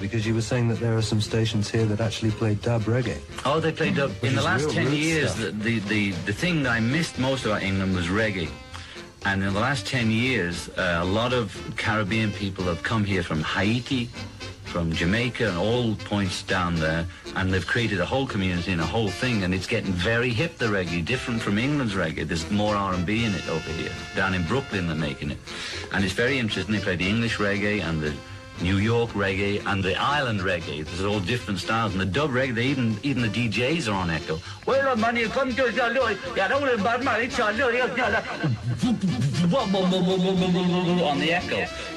Because you were saying that there are some stations here that actually play dub reggae. Oh, they played dub. In the last 10 years, the, the, the, the thing that I missed most about England was reggae. And in the last 10 years, uh, a lot of Caribbean people have come here from Haiti, from Jamaica, and all points down there, and they've created a whole community and a whole thing, and it's getting very hip, the reggae, different from England's reggae. There's more R&B in it over here. Down in Brooklyn, they're making it. And it's very interesting. They play the English reggae and the New York reggae and the island reggae. There's all different styles. And the dub reggae, even even the DJs are on Echo. Well, man, you come to money, on the Echo.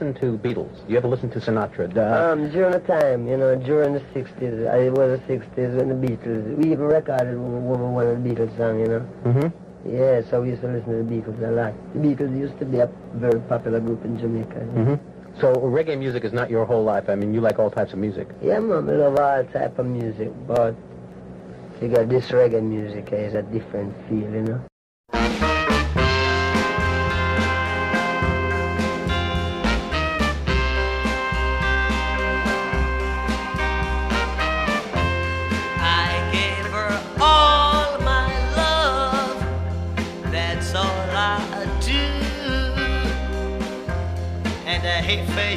Listen to Beatles? Do you ever listen to Sinatra? Uh, Um, during the time, you know, during the 60s, I it was the 60s when the Beatles, we even recorded one, one of the Beatles songs, you know. mm-hmm. Yeah, so we used to listen to the Beatles a lot. The Beatles used to be a very popular group in Jamaica. Mm-hmm. So reggae music is not your whole life. I mean, you like all types of music. Yeah, man, I love all type of music, but you got this reggae music is a different feel, you know.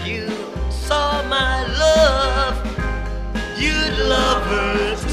You saw my love. You'd love her too.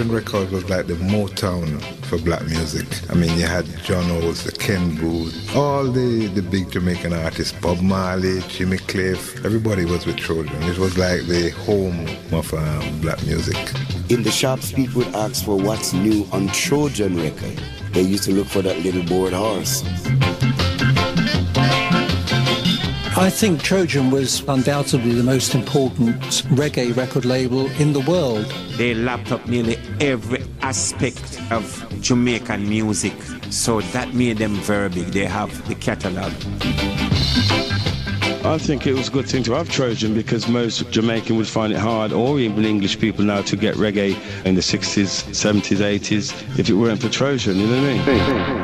Trojan Records was like the Motown for black music. I mean, you had John Holt, the Ken Boothe, all the, the big Jamaican artists, Bob Marley, Jimmy Cliff, everybody was with Trojan. It was like the home of um, black music. In the shops, people would ask for what's new on Trojan Record. They used to look for that little bored horse. I think Trojan was undoubtedly the most important reggae record label in the world. They lapped up nearly every aspect of Jamaican music, so that made them very big. They have the catalog. I think it was a good thing to have Trojan because most Jamaican would find it hard, or even English people now, to get reggae in the 60s, 70s, 80s if it weren't for Trojan, you know what I mean?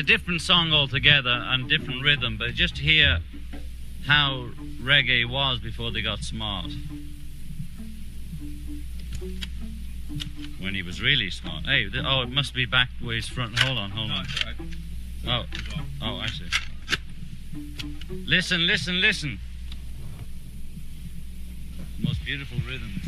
A different song altogether and different rhythm, but just hear how reggae was before they got smart. When he was really smart. Hey, th- oh, it must be back where he's front. Hold on, hold on. Oh, oh, I see. Listen, listen, listen. Most beautiful rhythm.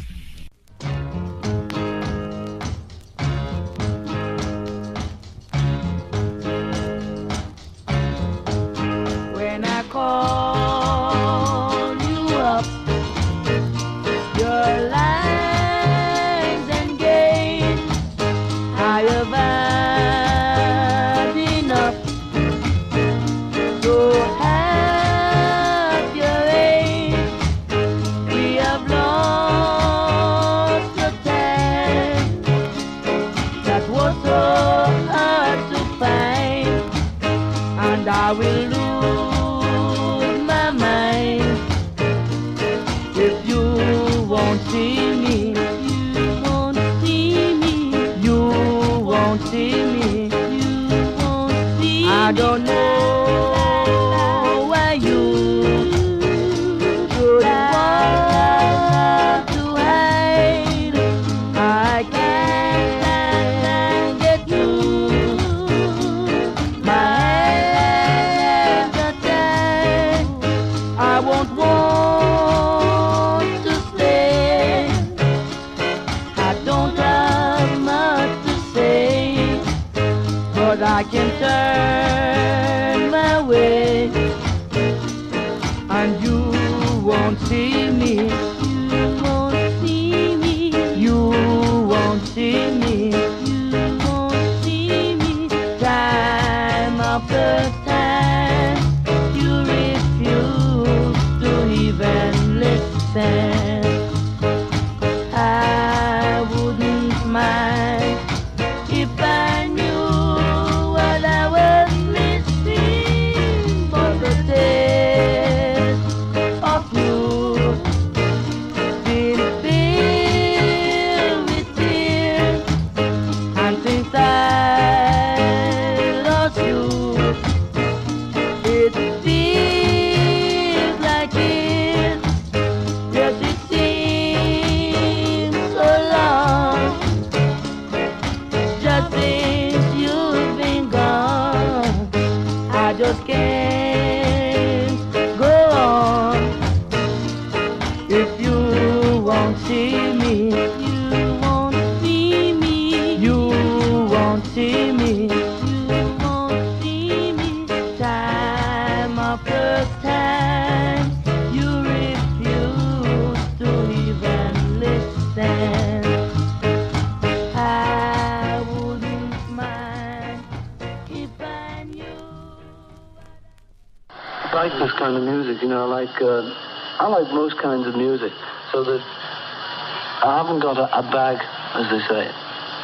Got a, a bag, as they say,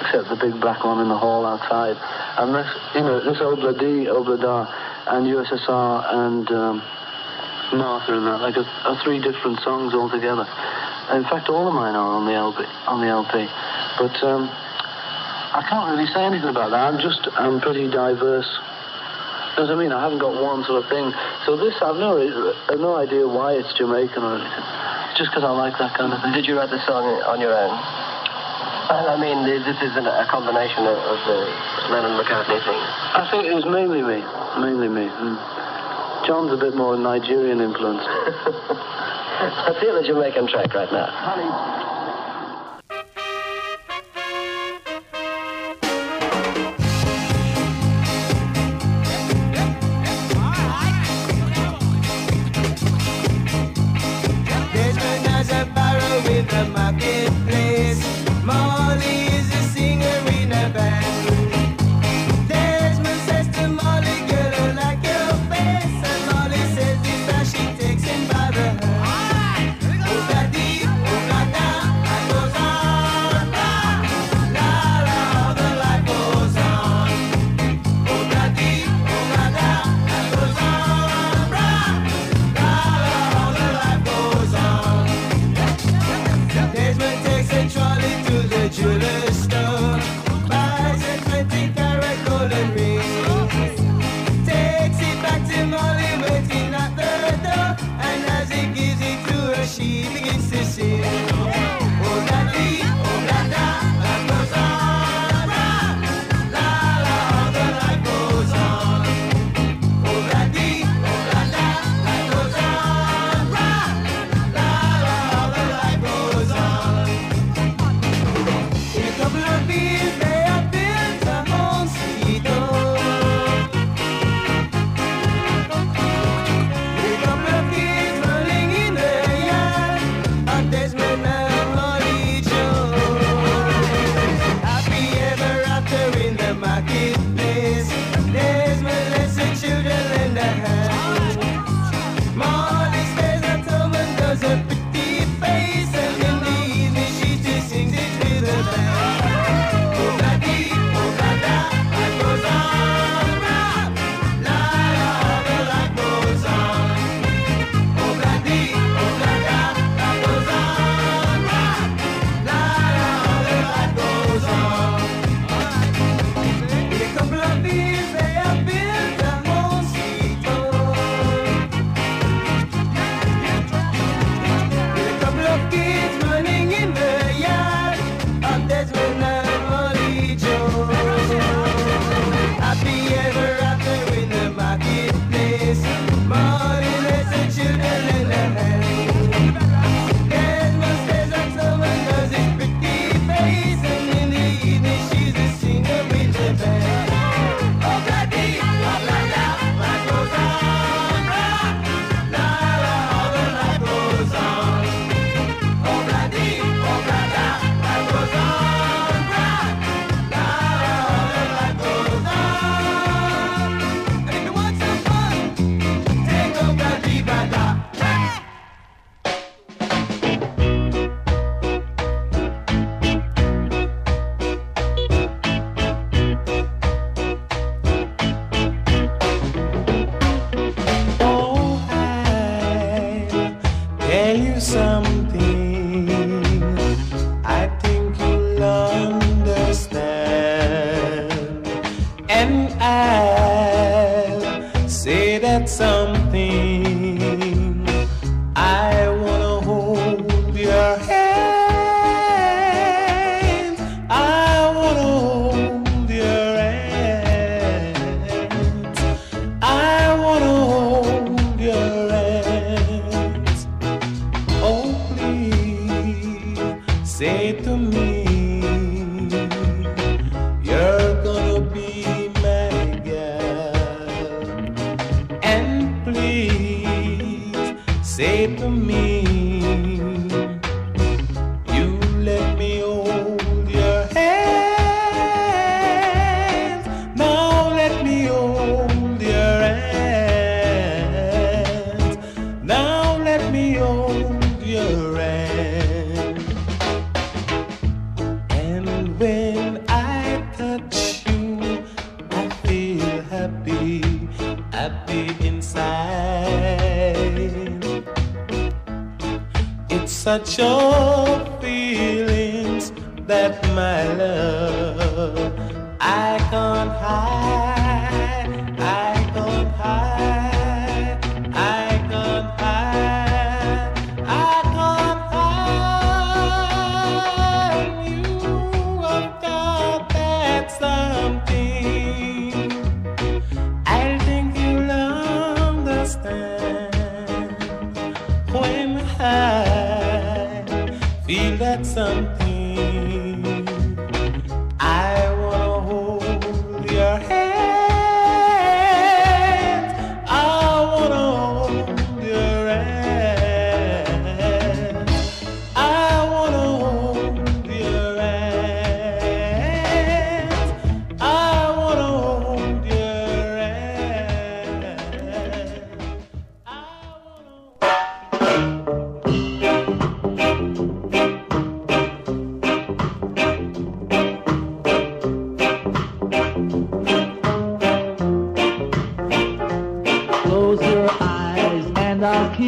except the big black one in the hall outside. And this, you know, this Ob-La-Di, Ob-La-Da, and USSR, and um, Martha and that, like, are, three different songs altogether. In fact, all of mine are on the LP, on the LP. But um, I can't really say anything about that. I'm just, I'm pretty diverse what I mean? I haven't got one sort of thing. So this, I've no, I've no idea why it's Jamaican or anything. Just because I like that kind of thing. Did you write the song on your own? I mean, this is a combination of, of the Lennon McCartney thing. I think it was mainly me. Mainly me. Mm. John's a bit more Nigerian influenced. Let's hear the Jamaican track right now.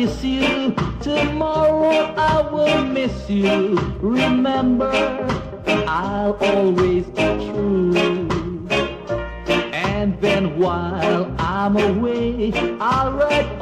Miss you. Tomorrow I will miss you. Remember, I'll always be true. And then while I'm away, I'll write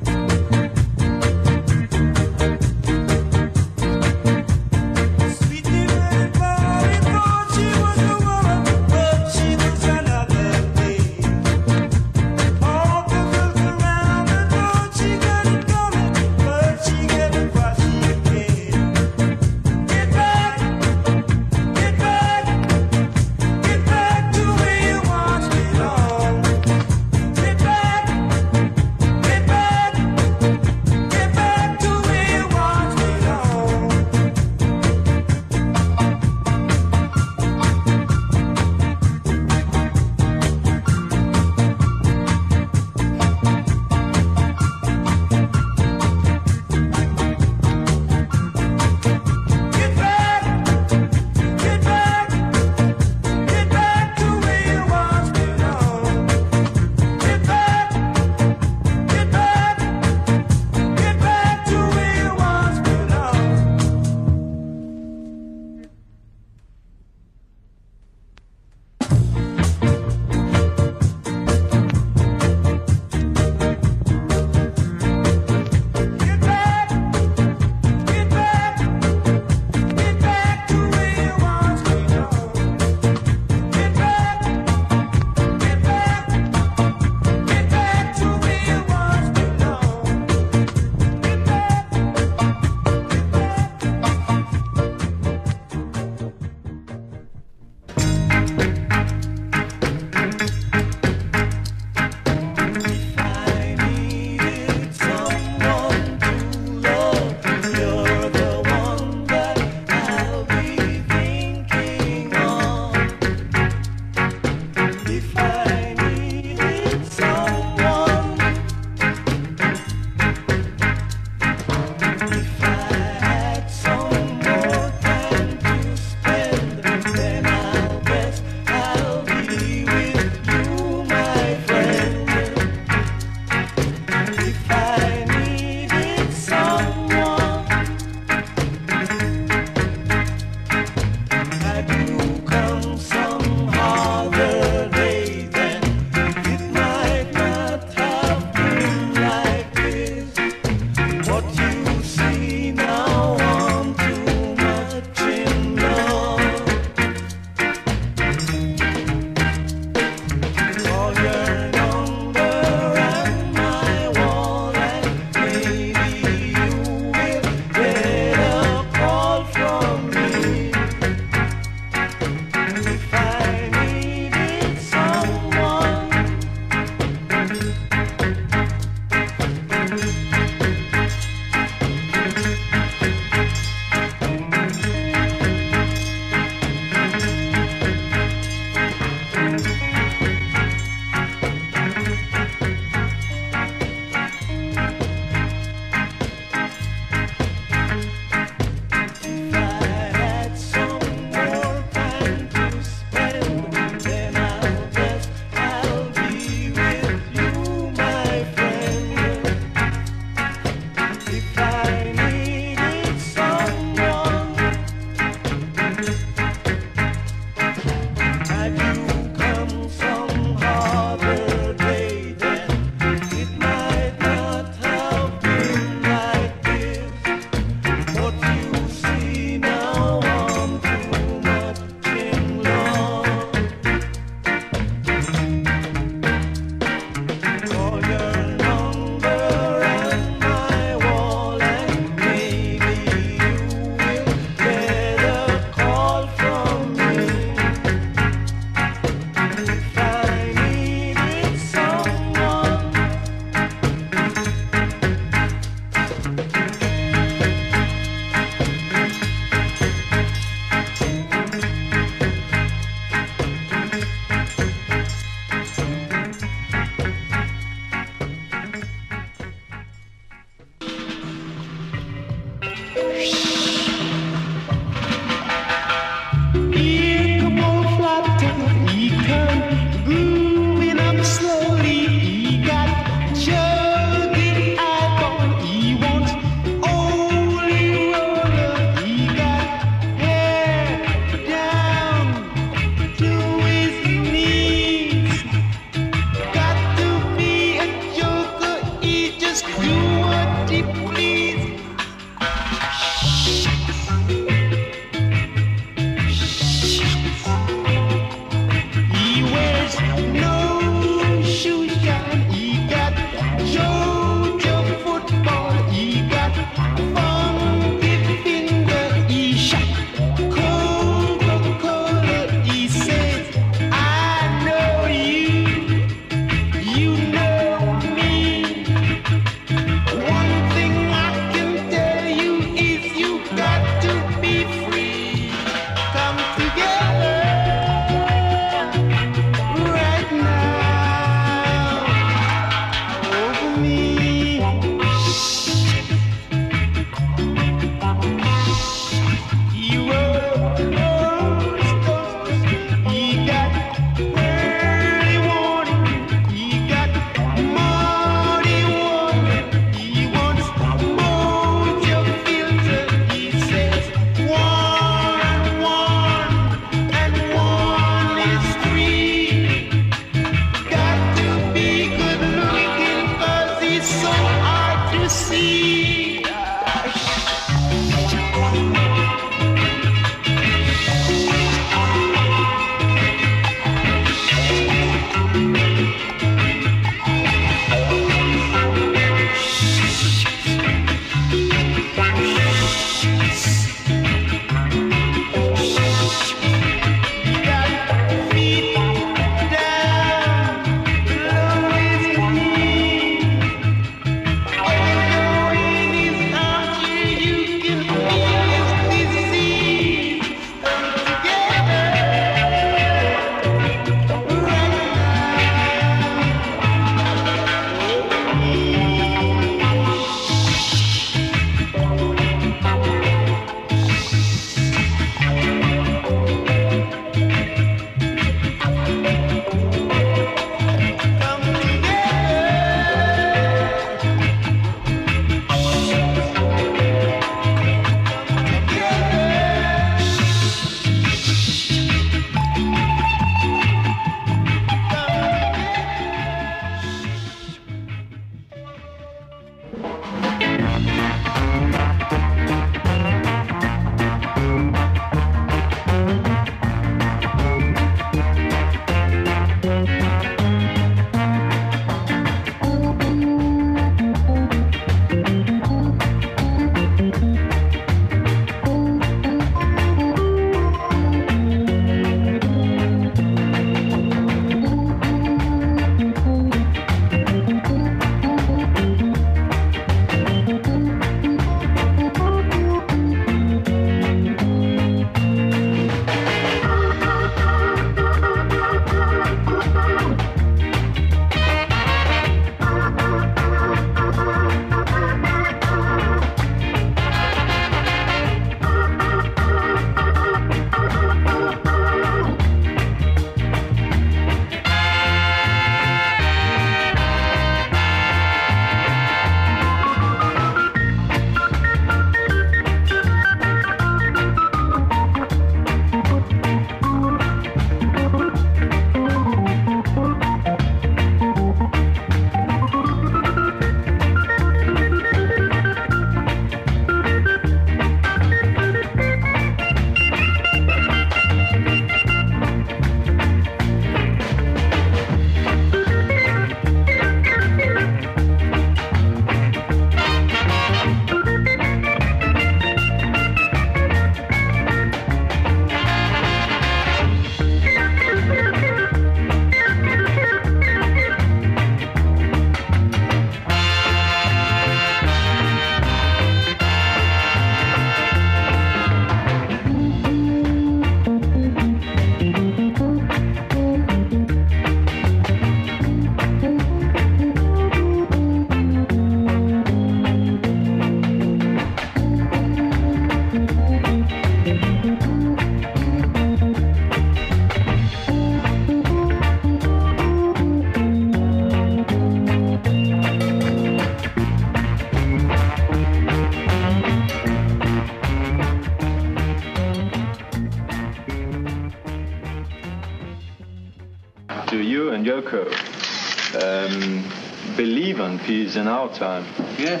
80s in our time. Yeah.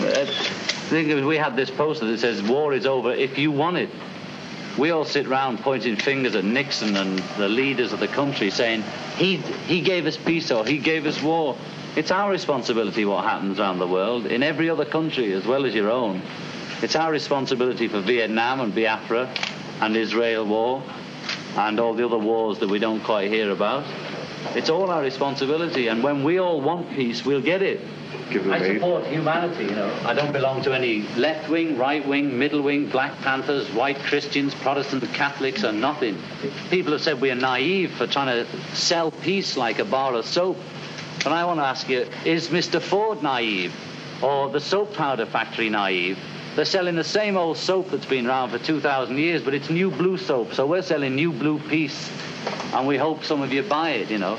Well, we had this poster that says, War is over if you want it. We all sit round pointing fingers at Nixon and the leaders of the country saying, he, he gave us peace or he gave us war. It's our responsibility what happens around the world, in every other country as well as your own. It's our responsibility for Vietnam and Biafra and Israel war and all the other wars that we don't quite hear about. It's all our responsibility and when we all want peace we'll get it. I support humanity, you know. I don't belong to any left wing, right wing, middle wing, Black Panthers, white Christians, Protestant Catholics, or nothing. People have said we are naive for trying to sell peace like a bar of soap. But I want to ask you, is Mr. Ford naive? Or the soap powder factory naive? They're selling the same old soap that's been around for 2,000 years, but it's new blue soap. So we're selling new blue peace. And we hope some of you buy it, you know.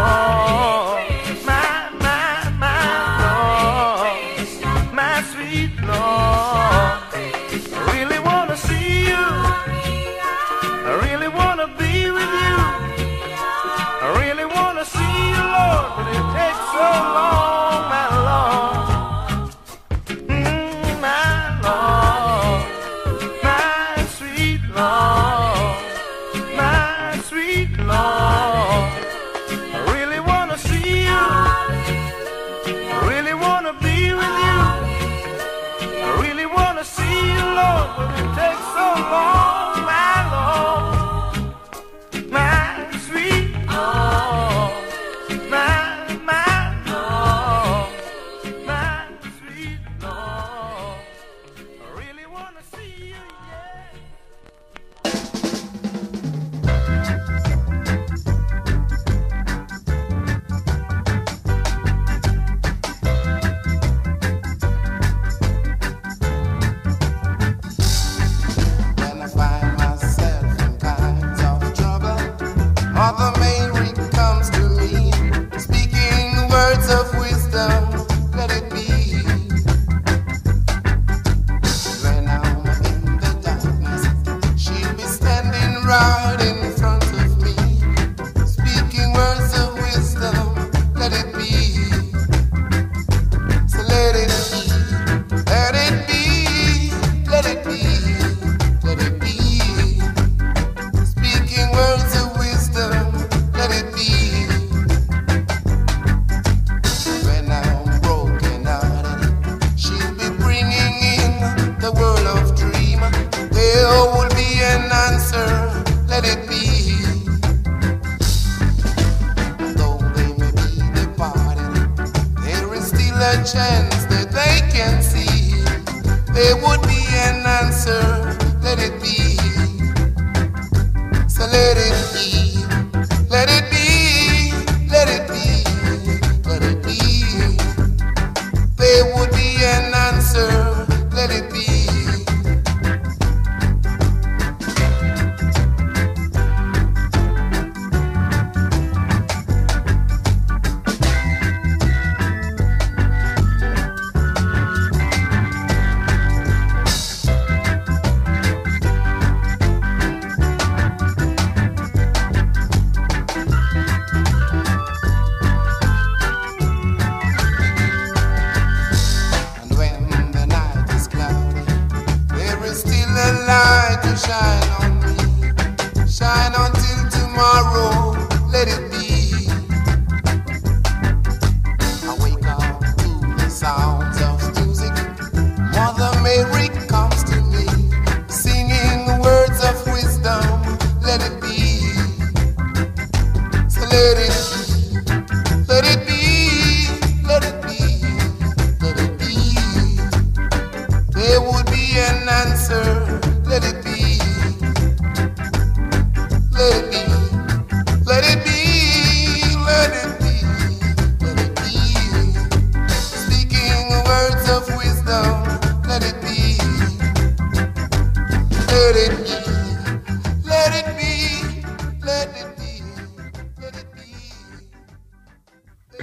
Oh.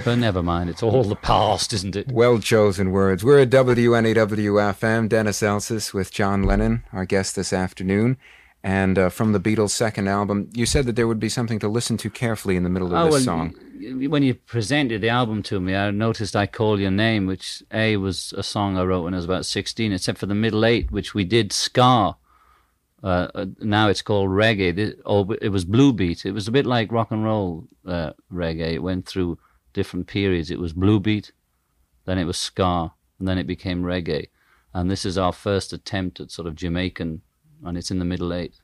But never mind, it's all the past, isn't it? Well chosen words. We're at WNEW-FM, Dennis Elsas with John Lennon, our guest this afternoon. And uh, from the Beatles' second album, you said that there would be something to listen to carefully in the middle of oh, this well, song. When you presented the album to me, I noticed I Call Your Name, which A was a song I wrote when I was about 16, except for the middle eight, which we did ska. Uh, uh, now it's called reggae, or oh, it was blue beat. It was a bit like rock and roll uh, reggae. It went through different periods. It was bluebeat, then it was ska, and then it became reggae. And this is our first attempt at sort of Jamaican, and it's in the middle eight.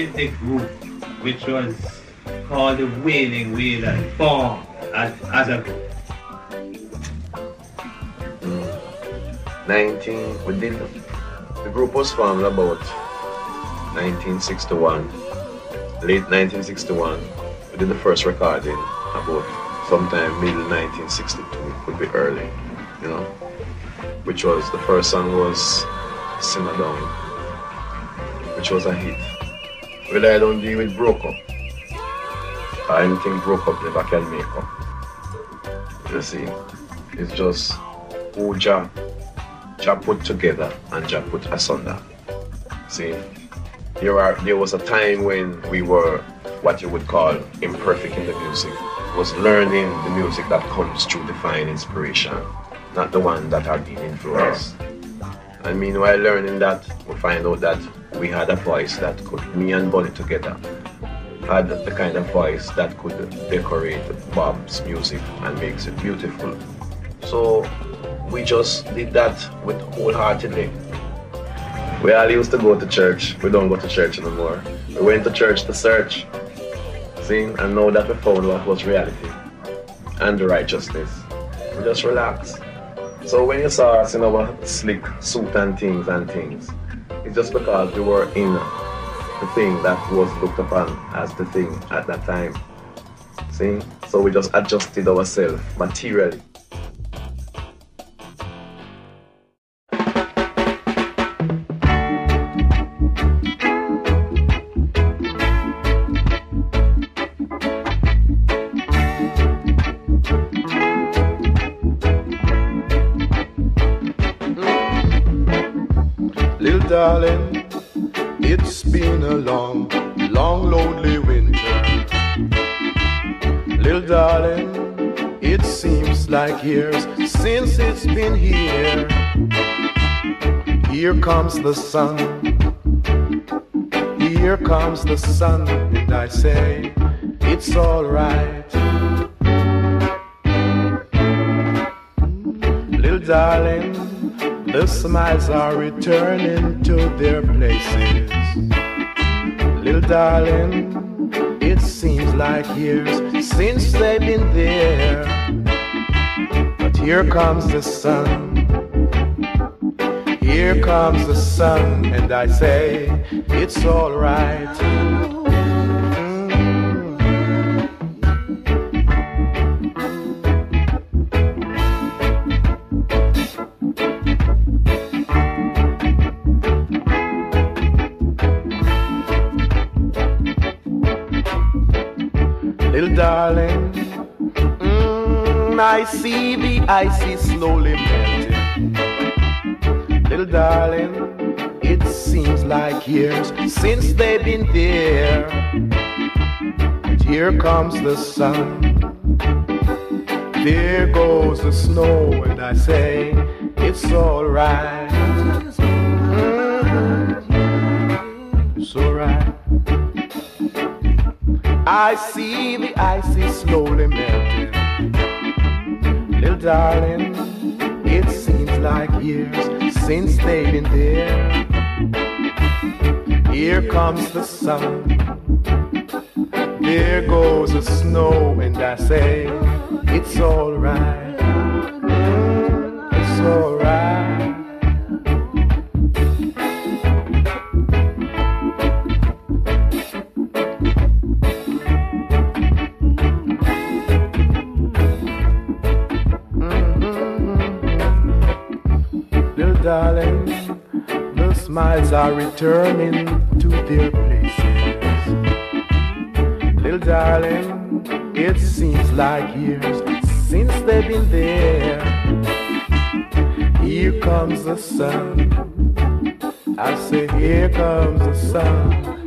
The group which was called the Wailing Wailers, formed as, as a group. Hmm. 19, we did, the group was formed about 1961, late 1961. We did the first recording about sometime middle 1962, could be early, you know, which was, the first song was Simmer Down, which was a hit. Well, I don't deal with broke up. I don't think broke up never can make up. You see, it's just who Jah Jah put together and Jah put asunder. See, there are there was a time when we were what you would call imperfect in the music. Was learning the music that comes through divine inspiration, not the one that are being influenced. And meanwhile learning that, we find out that we had a voice that could, me and Bunny together, had the kind of voice that could decorate Bob's music and makes it beautiful. So we just did that with wholeheartedly. We all used to go to church. We don't go to church anymore. We went to church to search, see, and know that we found what was reality and the righteousness. We just relax. So when you saw us in our slick suit and things and things, it's just because we were in the thing that was looked upon as the thing at that time. See? So we just adjusted ourselves materially. Darling, it's been a long, long, lonely winter. Little darling, it seems like years since it's been here. Here comes the sun. Here comes the sun, and I say, it's alright. Little darling, the smiles are returning to their places. Little darling, it seems like years since they've been there. But here comes the sun. Here comes the sun, and I say, it's alright. Ice is slowly melting. Little darling, it seems like years since they've been there. But here comes the sun. There goes the snow, and I say, it's alright. Mm, It's alright. I see the melting. Little darling, it seems like years since they've been there. Here comes the sun. There goes the snow, and I say, it's alright. Returning to their places. Little darling, it seems like years since they've been there. Here comes the sun. I say, here comes the sun.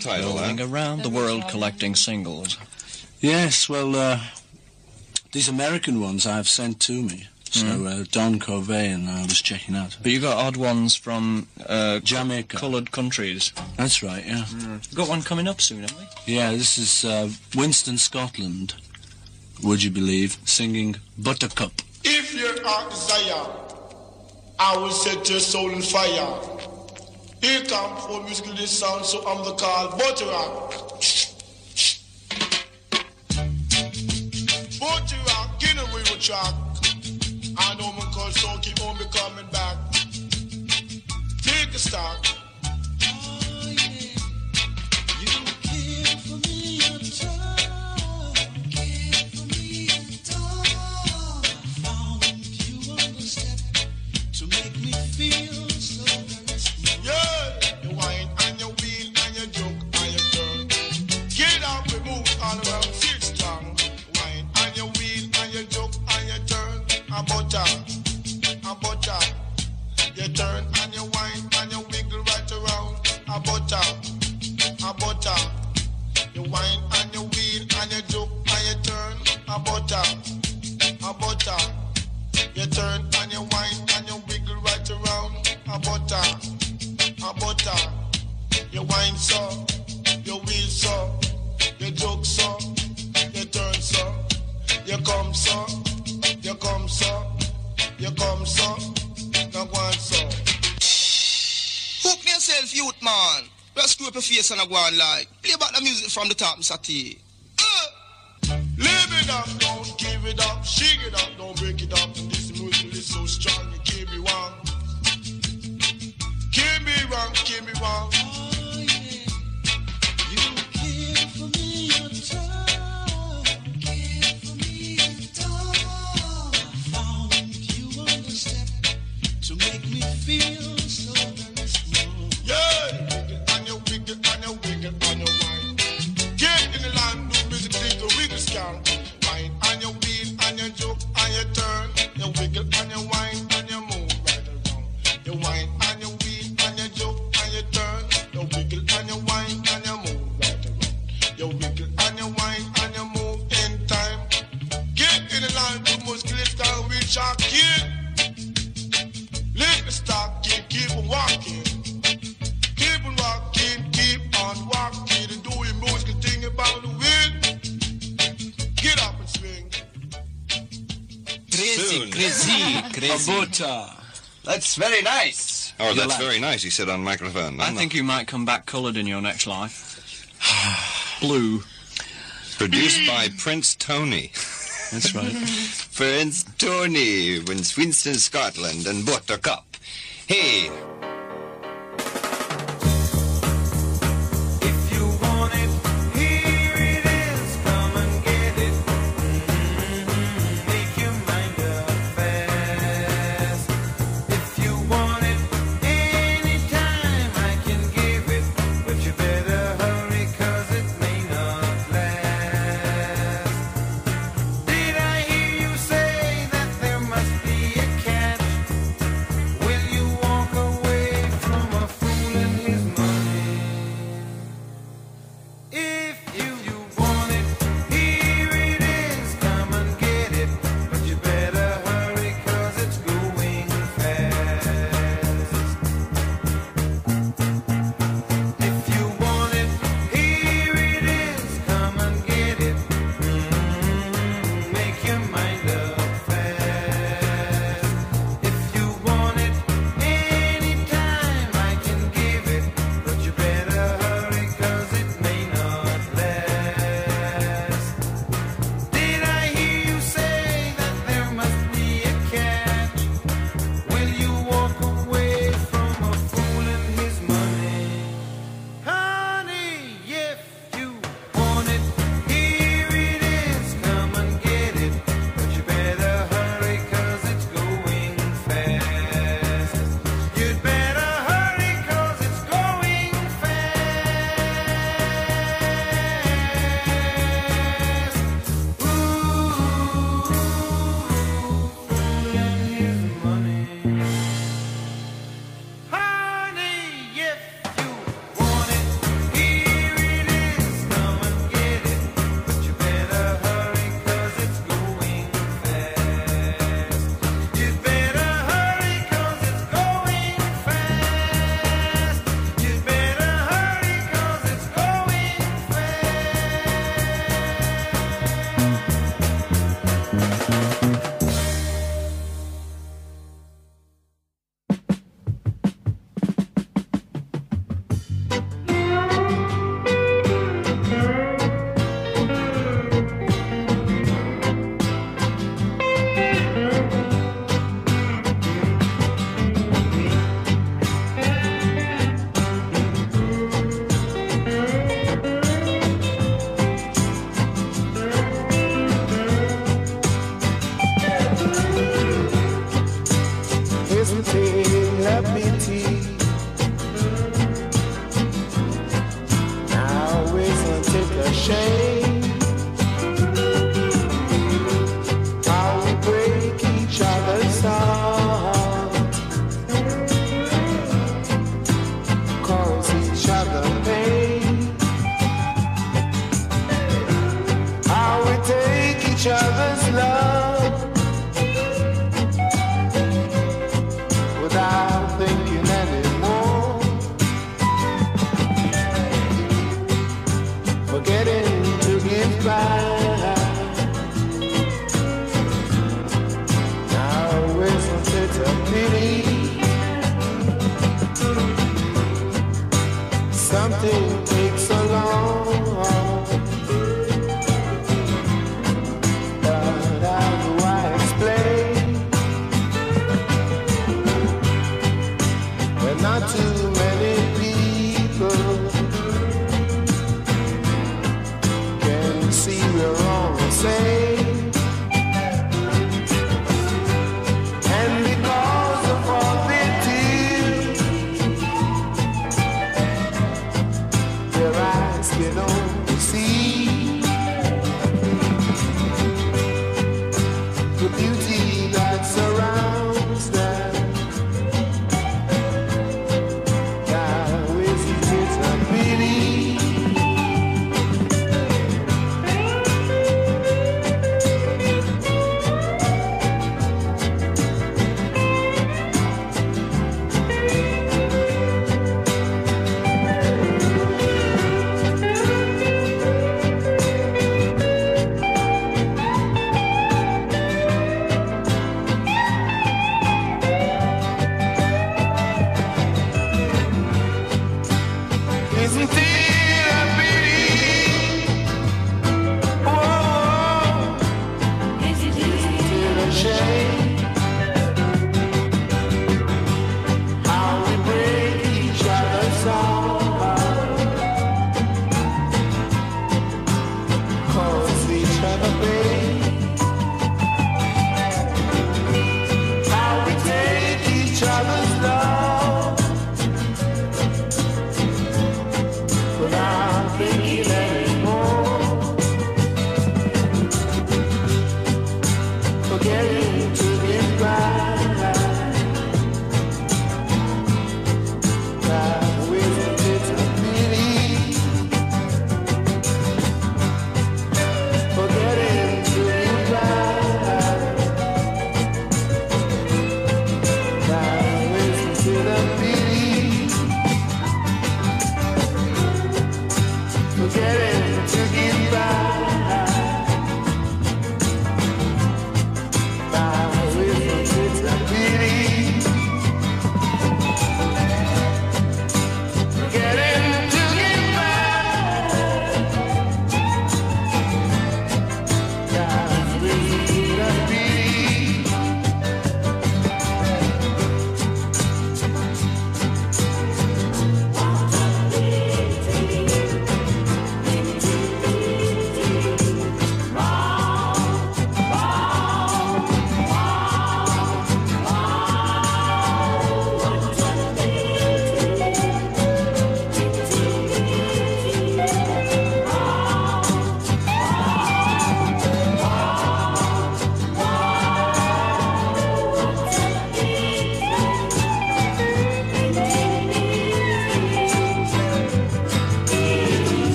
Song title, Rolling that. around the world collecting singles. Yes, well, uh, these American ones I've sent to me. So Mm. uh, Don Corvain I was checking out. But you got odd ones from uh, Jamaica. coloured countries. That's right, yeah. Got one coming up soon, haven't we? Yeah, this is uh, Winston Scotland, would you believe, singing Buttercup. If your heart desire, I will set your soul in fire. Here come for musical this sound, so I'm the call Butter Rock. Butter Rock, get away with track. I know my call, so keep face and I go on like. Play back the music from the top, Mr. T. Live it up, don't give it up, shake it up, That's very nice. Oh, that's like- very nice, he said on microphone. I think you might come back coloured in your next life. Blue. Produced by Prince Tony. That's right. Prince Tony, Winston, Scotland, and Buttercup. Hey,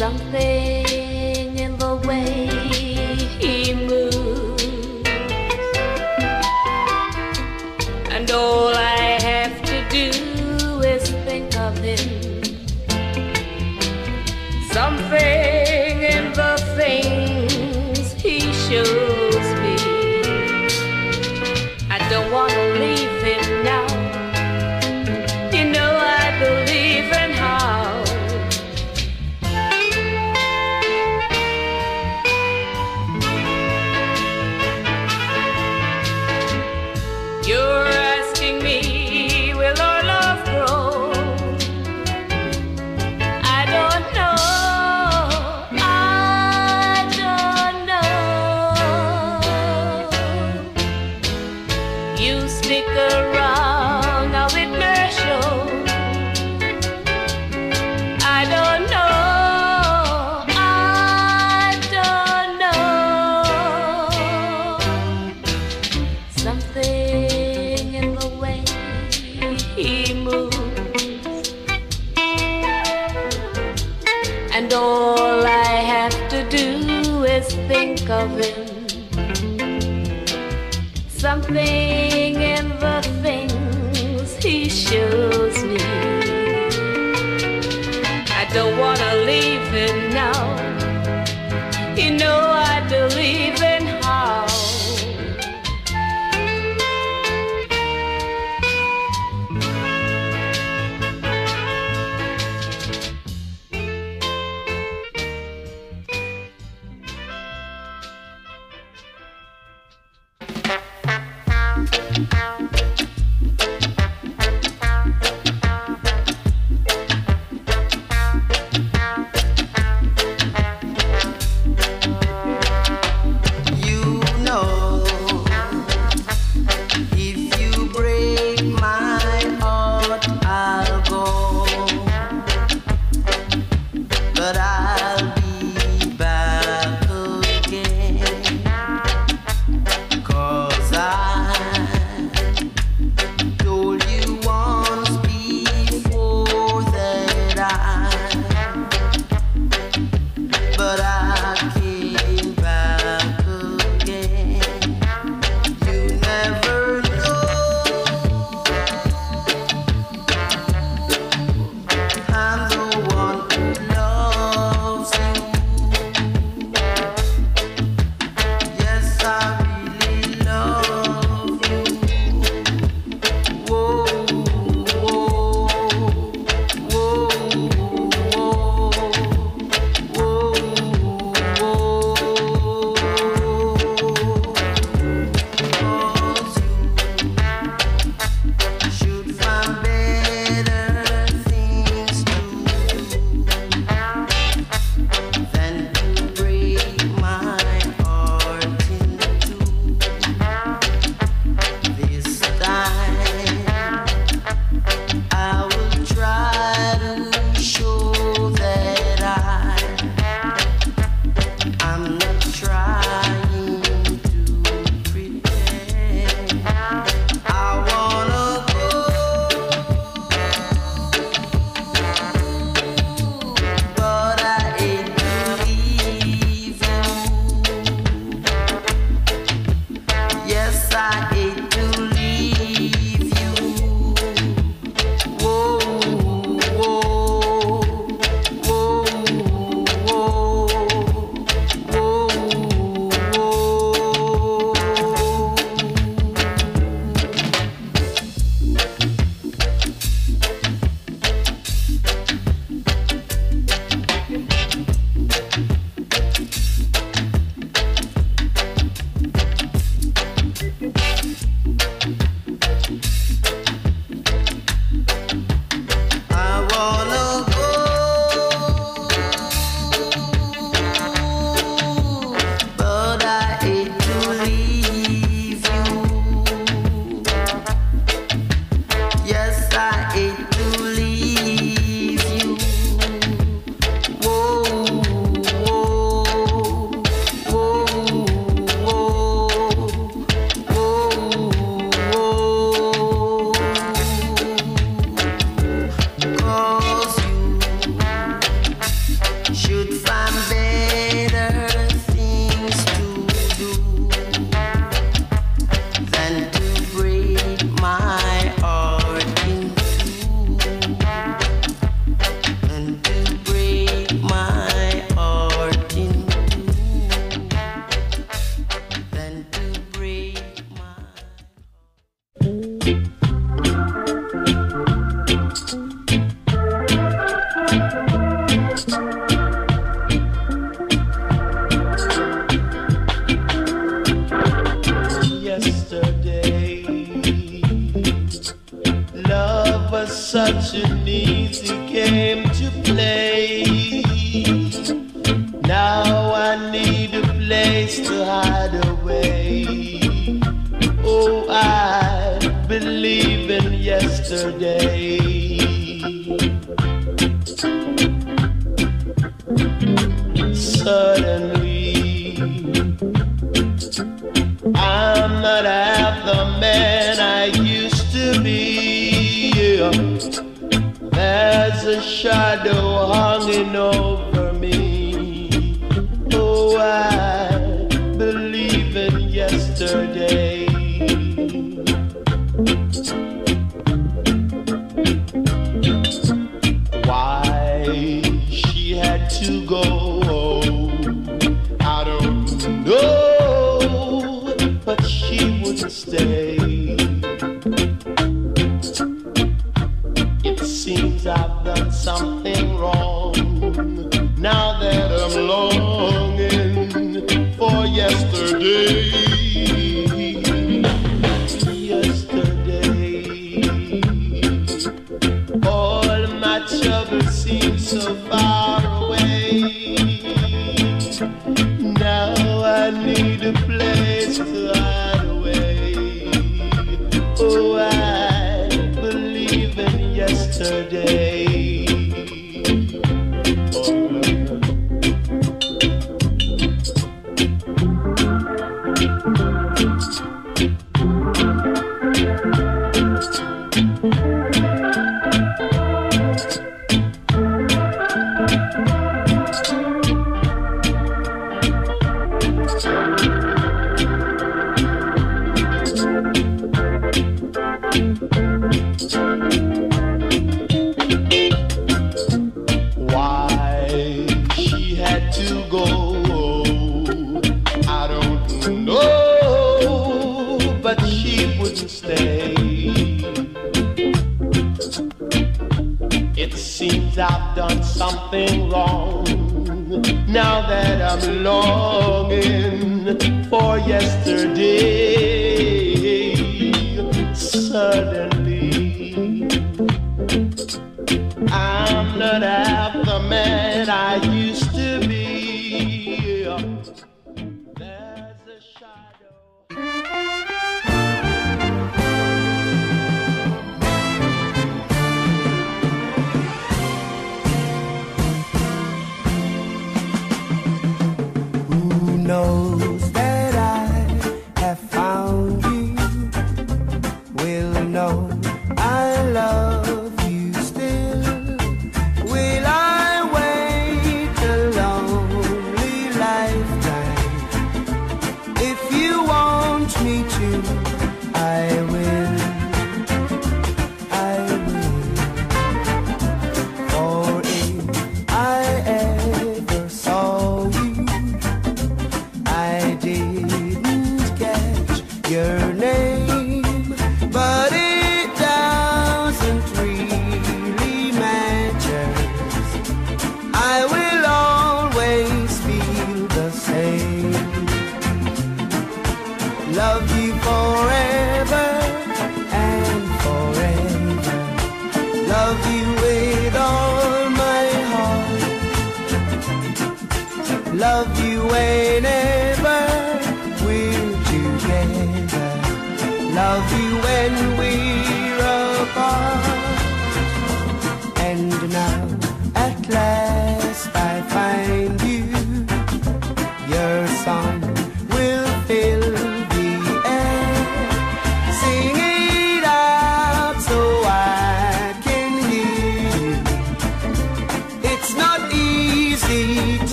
know. Something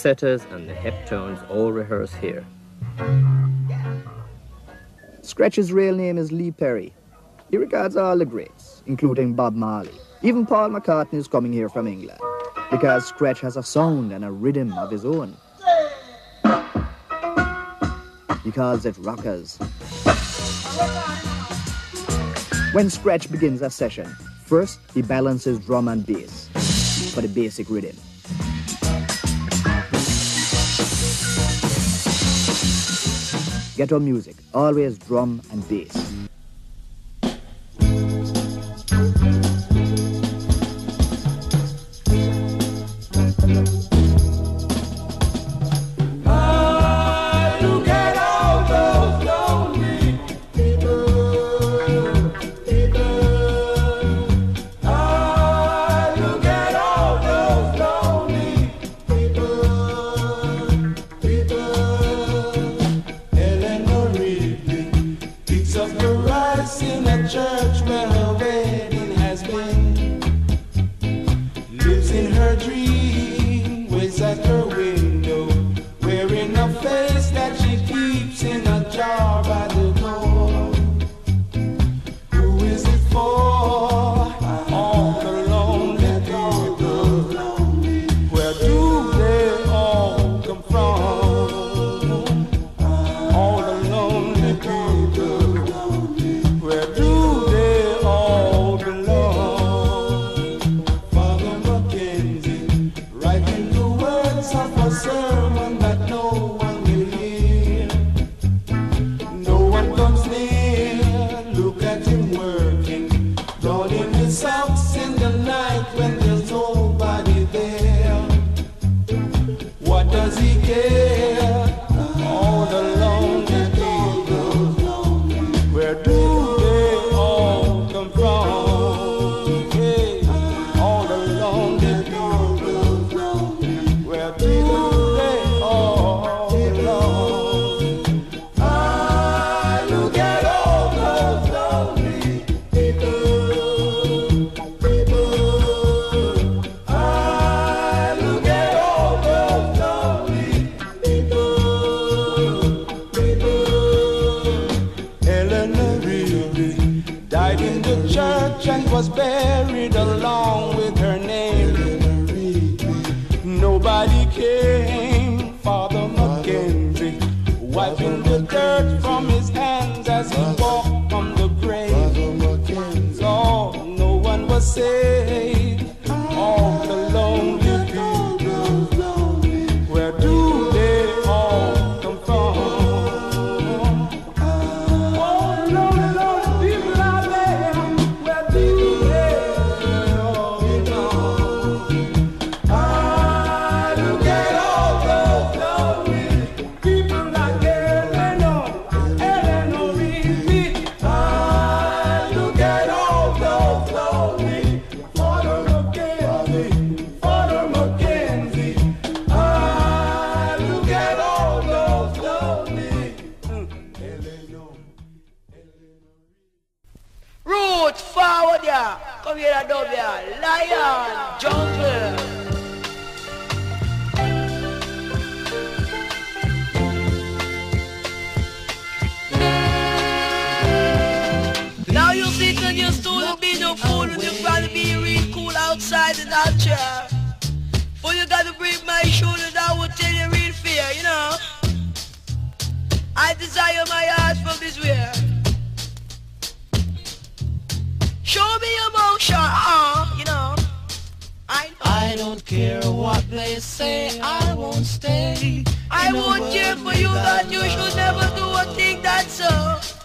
setters and the heptones all rehearse here. Scratch's real name is Lee Perry. He regards all the greats, including Bob Marley. Even Paul McCartney is coming here from England because Scratch has a sound and a rhythm of his own. He calls it rockers. When Scratch begins a session, first he balances drum and bass for the basic rhythm. ghetto music, always drum and bass. no fool and you'd rather be real cool outside than out here. But you gotta break my shoulders. I will tell you real fear, you know. I desire my heart from this way. Show me emotion, uh, you know. I, know. I don't care what they say, I won't stay. I won't care for you that you should never do a thing that's so.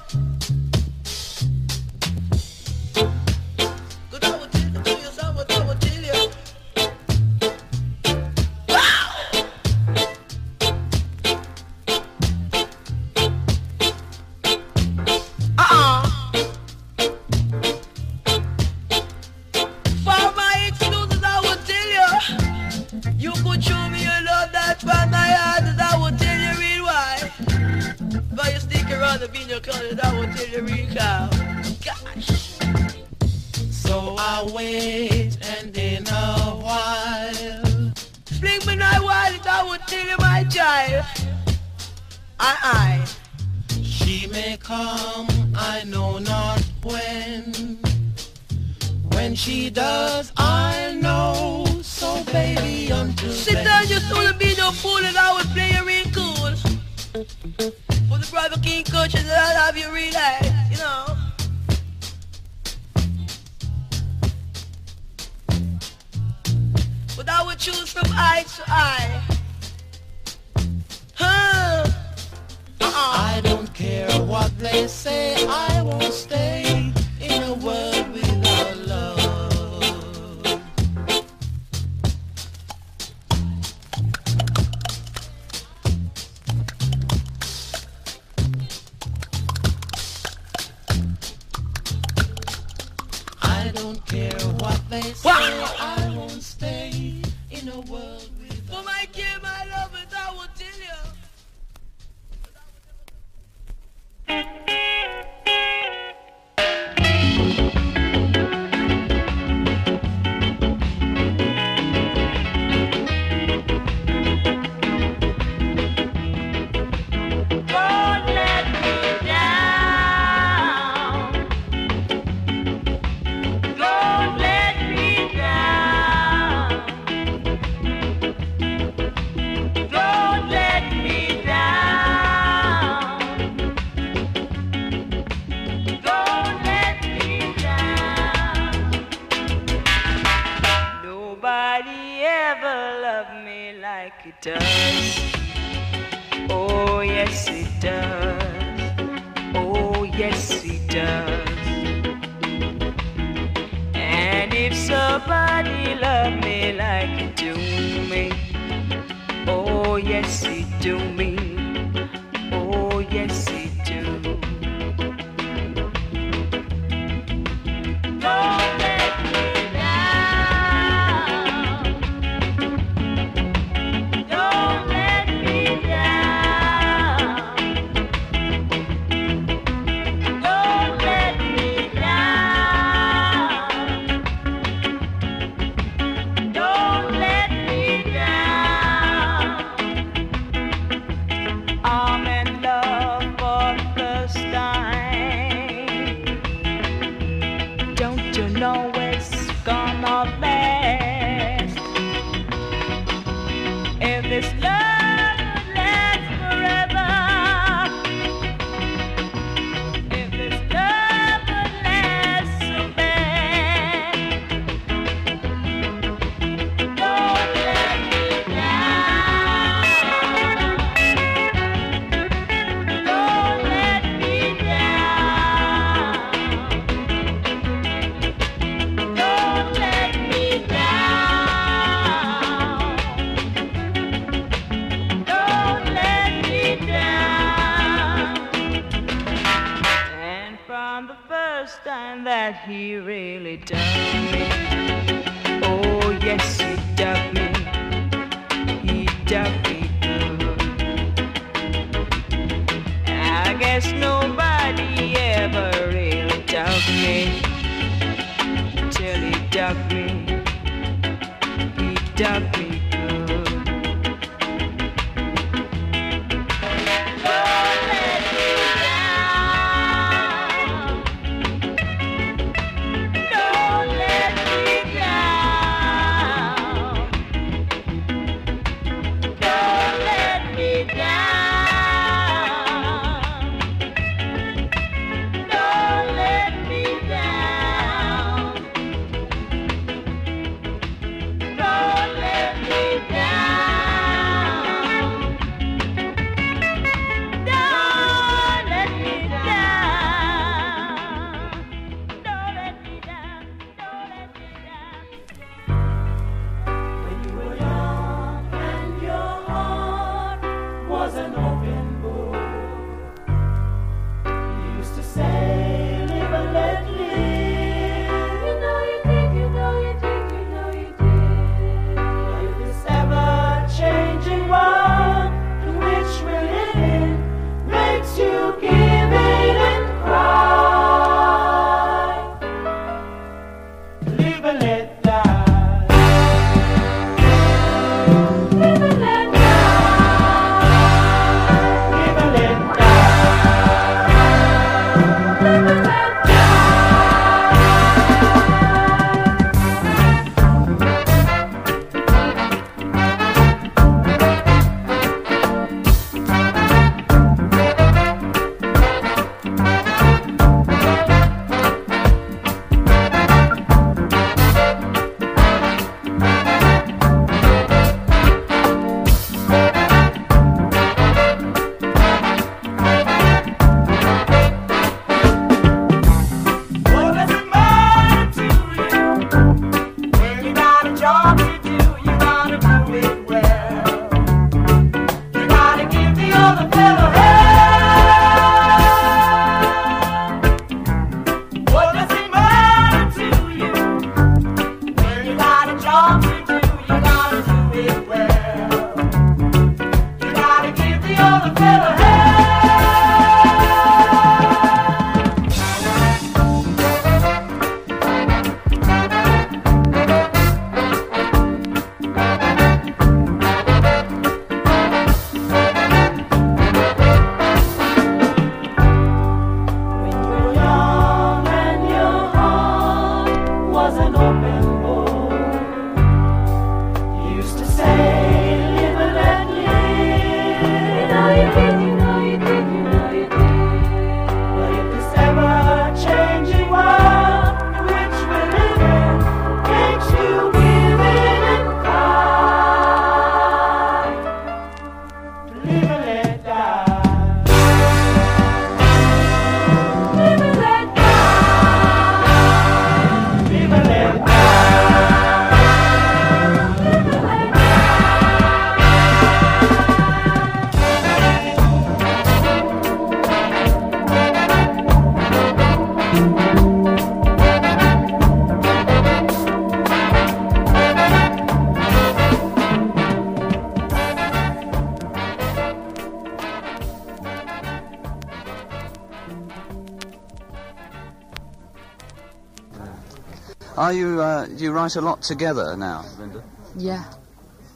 Are you, uh, do you write a lot together now, Linda? Yeah.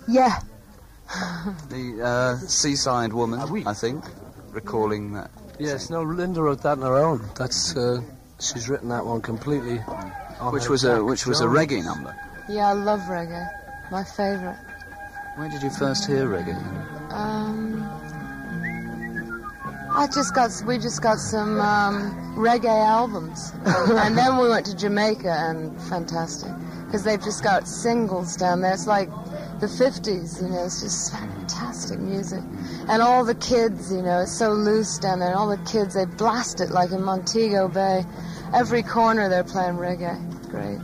Yeah. The uh, Seaside Woman, I think, recalling that. Yes, no, Linda wrote that on her own. That's uh, she's written that one completely. on Which was a which was a reggae number. Yeah, I love reggae. My favourite. Where did you first hear reggae? I just got we just got some um, reggae albums, and then we went to Jamaica and fantastic because they've just got singles down there. It's like the 50s, you know. It's just fantastic music, and all the kids, you know, it's so loose down there. And all the kids they blast it like in Montego Bay. Every corner they're playing reggae. Great,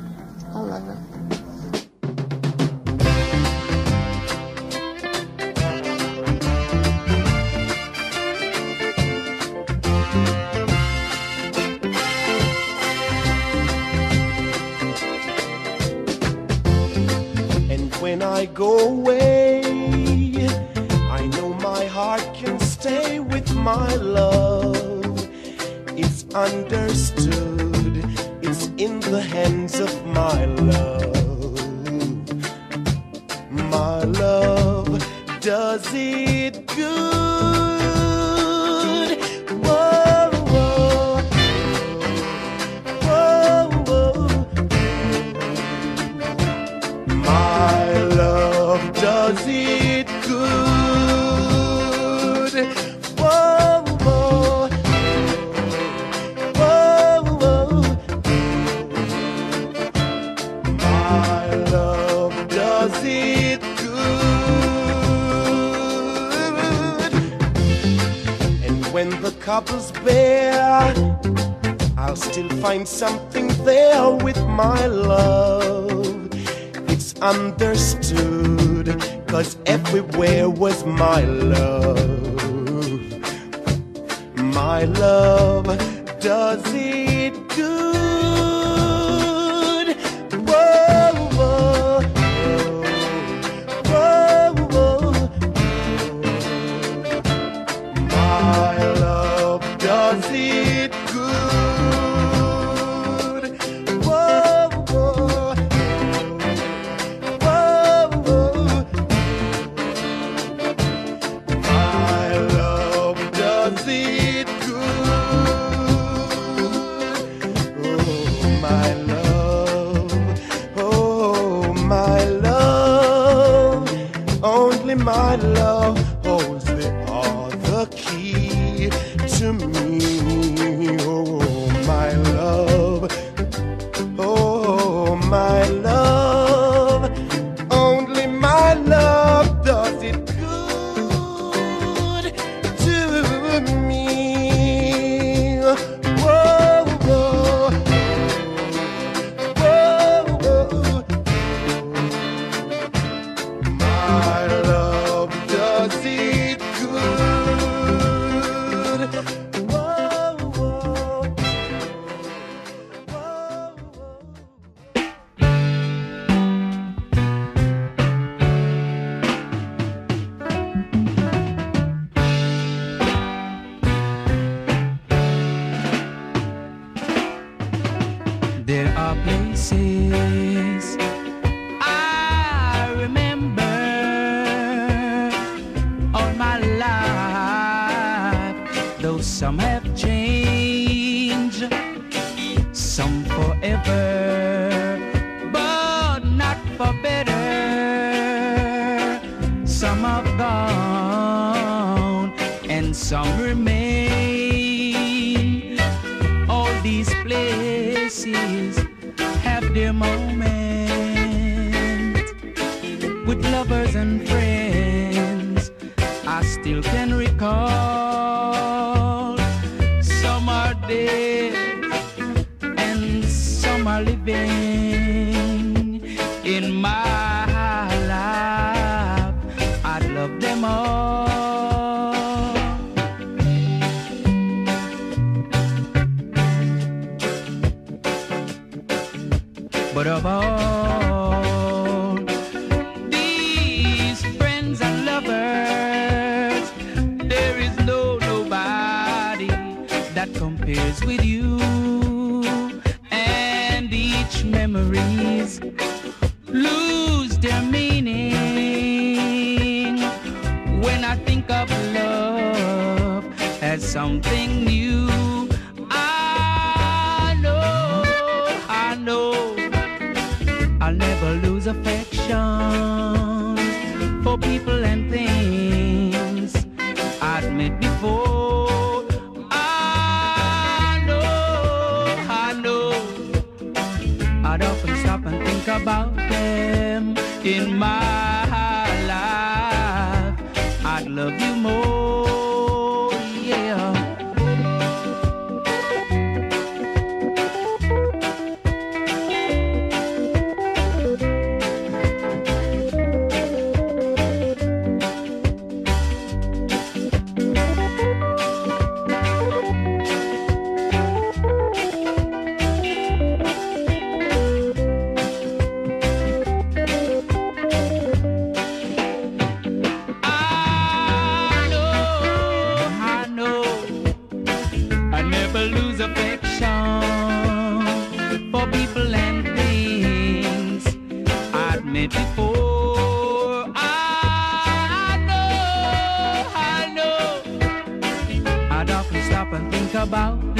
Cabal.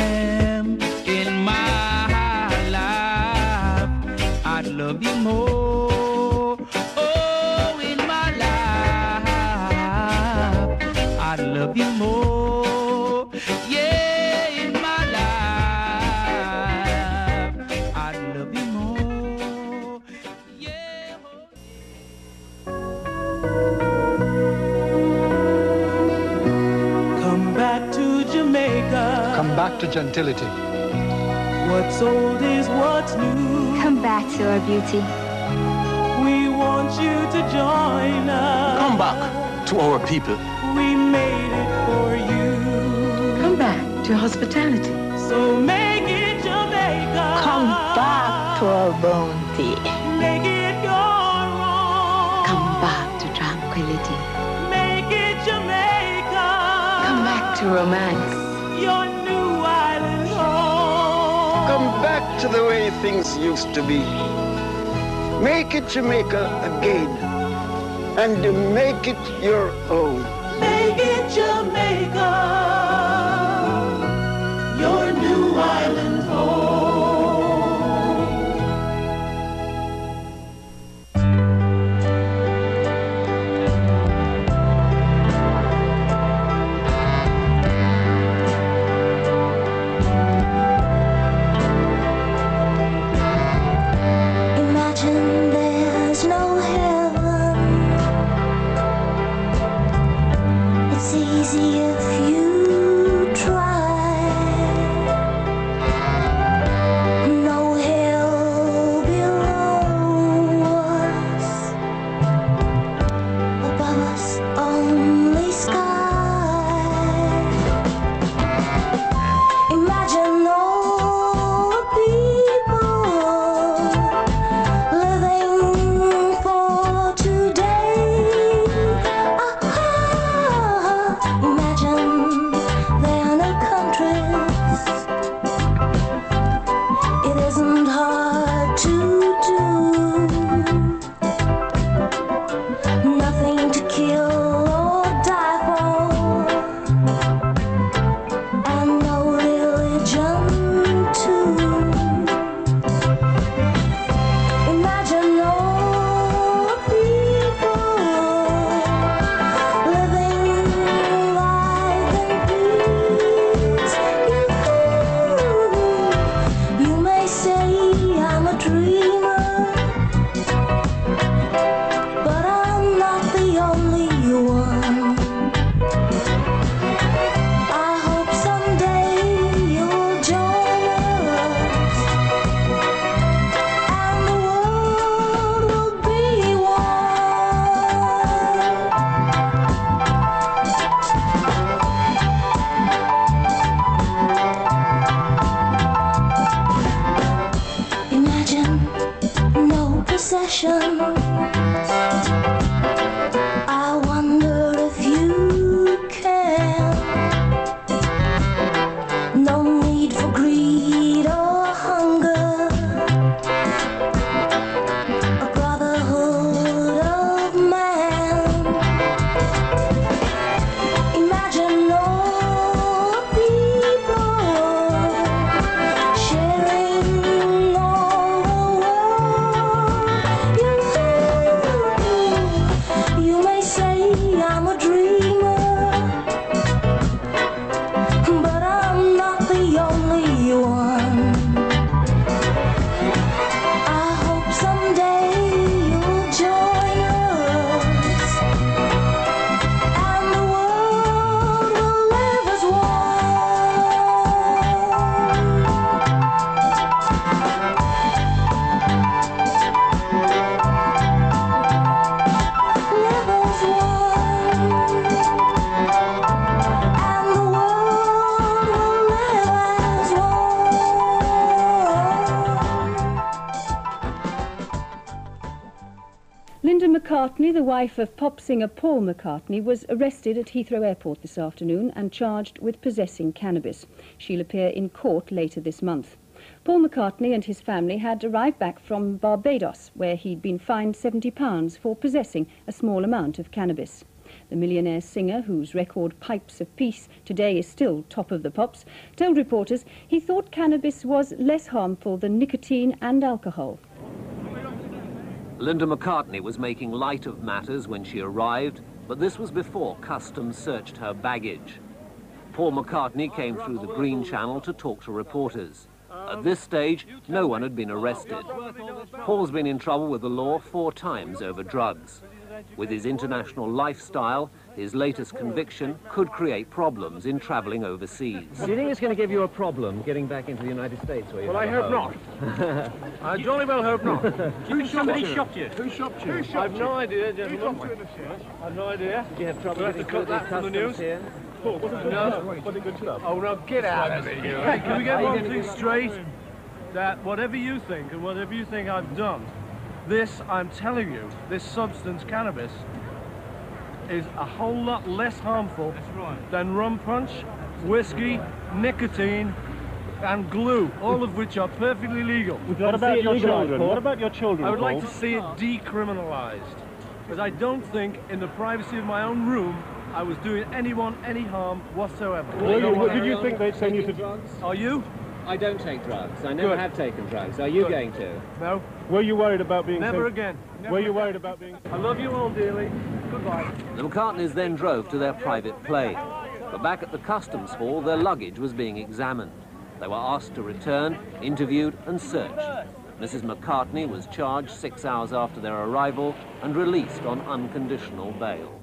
gentility. What's old is what's new. Come back to our beauty. We want you to join us. Come back to our people. We made it for you. Come back to hospitality. So make it Jamaica. Come back to our bounty. Make it your own. Come back to tranquility. Make it Jamaica. Come back to romance. to the way things used to be. Make it Jamaica again and make it your own. Wife of pop singer Paul McCartney, was arrested at Heathrow Airport this afternoon and charged with possessing cannabis. She'll appear in court later this month. Paul McCartney and his family had arrived back from Barbados, where he'd been fined £70 for possessing a small amount of cannabis. The millionaire singer, whose record Pipes of Peace today is still top of the pops, told reporters he thought cannabis was less harmful than nicotine and alcohol. Linda McCartney was making light of matters when she arrived, but this was before customs searched her baggage. Paul McCartney came through the Green Channel to talk to reporters. At this stage, no one had been arrested. Paul's been in trouble with the law four times over drugs. With his international lifestyle, his latest conviction could create problems in travelling overseas. Do you think it's going to give you a problem getting back into the United States? Where you Well, I hope home? I jolly well hope not. Who somebody shot shot you? you? Who shot you? Who shot I've you? no idea, Who gentlemen. shot you? I've no idea. Did you have trouble Do have getting to through cut that the customs news? here? Paul, what's a good No. club? What's a good club? Oh, no, get out of here. Hey, can we get one thing straight? That whatever you think and whatever you think I've done, this, I'm telling you, this substance, cannabis, is a whole lot less harmful than rum punch, whiskey, nicotine, and glue, all of which are perfectly legal. What about your children? Paul? What about your children, I would like to see it decriminalised, because I don't think, in the privacy of my own room, I was doing anyone any harm whatsoever. Were No you- one- did you think they'd send you to drugs? Are you? I don't take drugs. I never Good. have taken drugs. Are you Good. going to? No. Were you worried about being Never sent- again. Were you worried about being? I love you all dearly. Goodbye. The McCartneys then drove to their private plane. But back at the customs hall, their luggage was being examined. They were asked to return, interviewed and searched. Mrs. McCartney was charged six hours after their arrival and released on unconditional bail.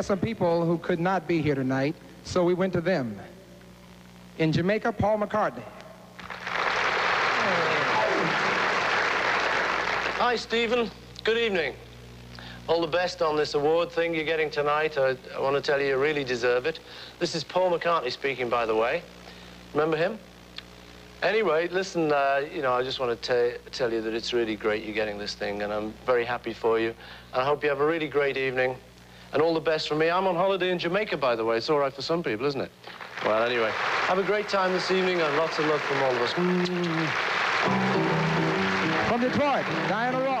Are some people who could not be here tonight, so we went to them. In Jamaica, Paul McCartney. Hi, Stephen. Good evening. All the best on this award thing you're getting tonight. I, I want to tell you, you really deserve it. This is Paul McCartney speaking, by the way. Remember him? Anyway, listen, uh, you know, I just want to tell you that it's really great you're getting this thing, and I'm very happy for you. I hope you have a really great evening. And all the best from me. I'm on holiday in Jamaica, by the way. It's all right for some people, isn't it? Well, anyway, have a great time this evening, and lots of love from all of us. From Detroit, Diana Ross.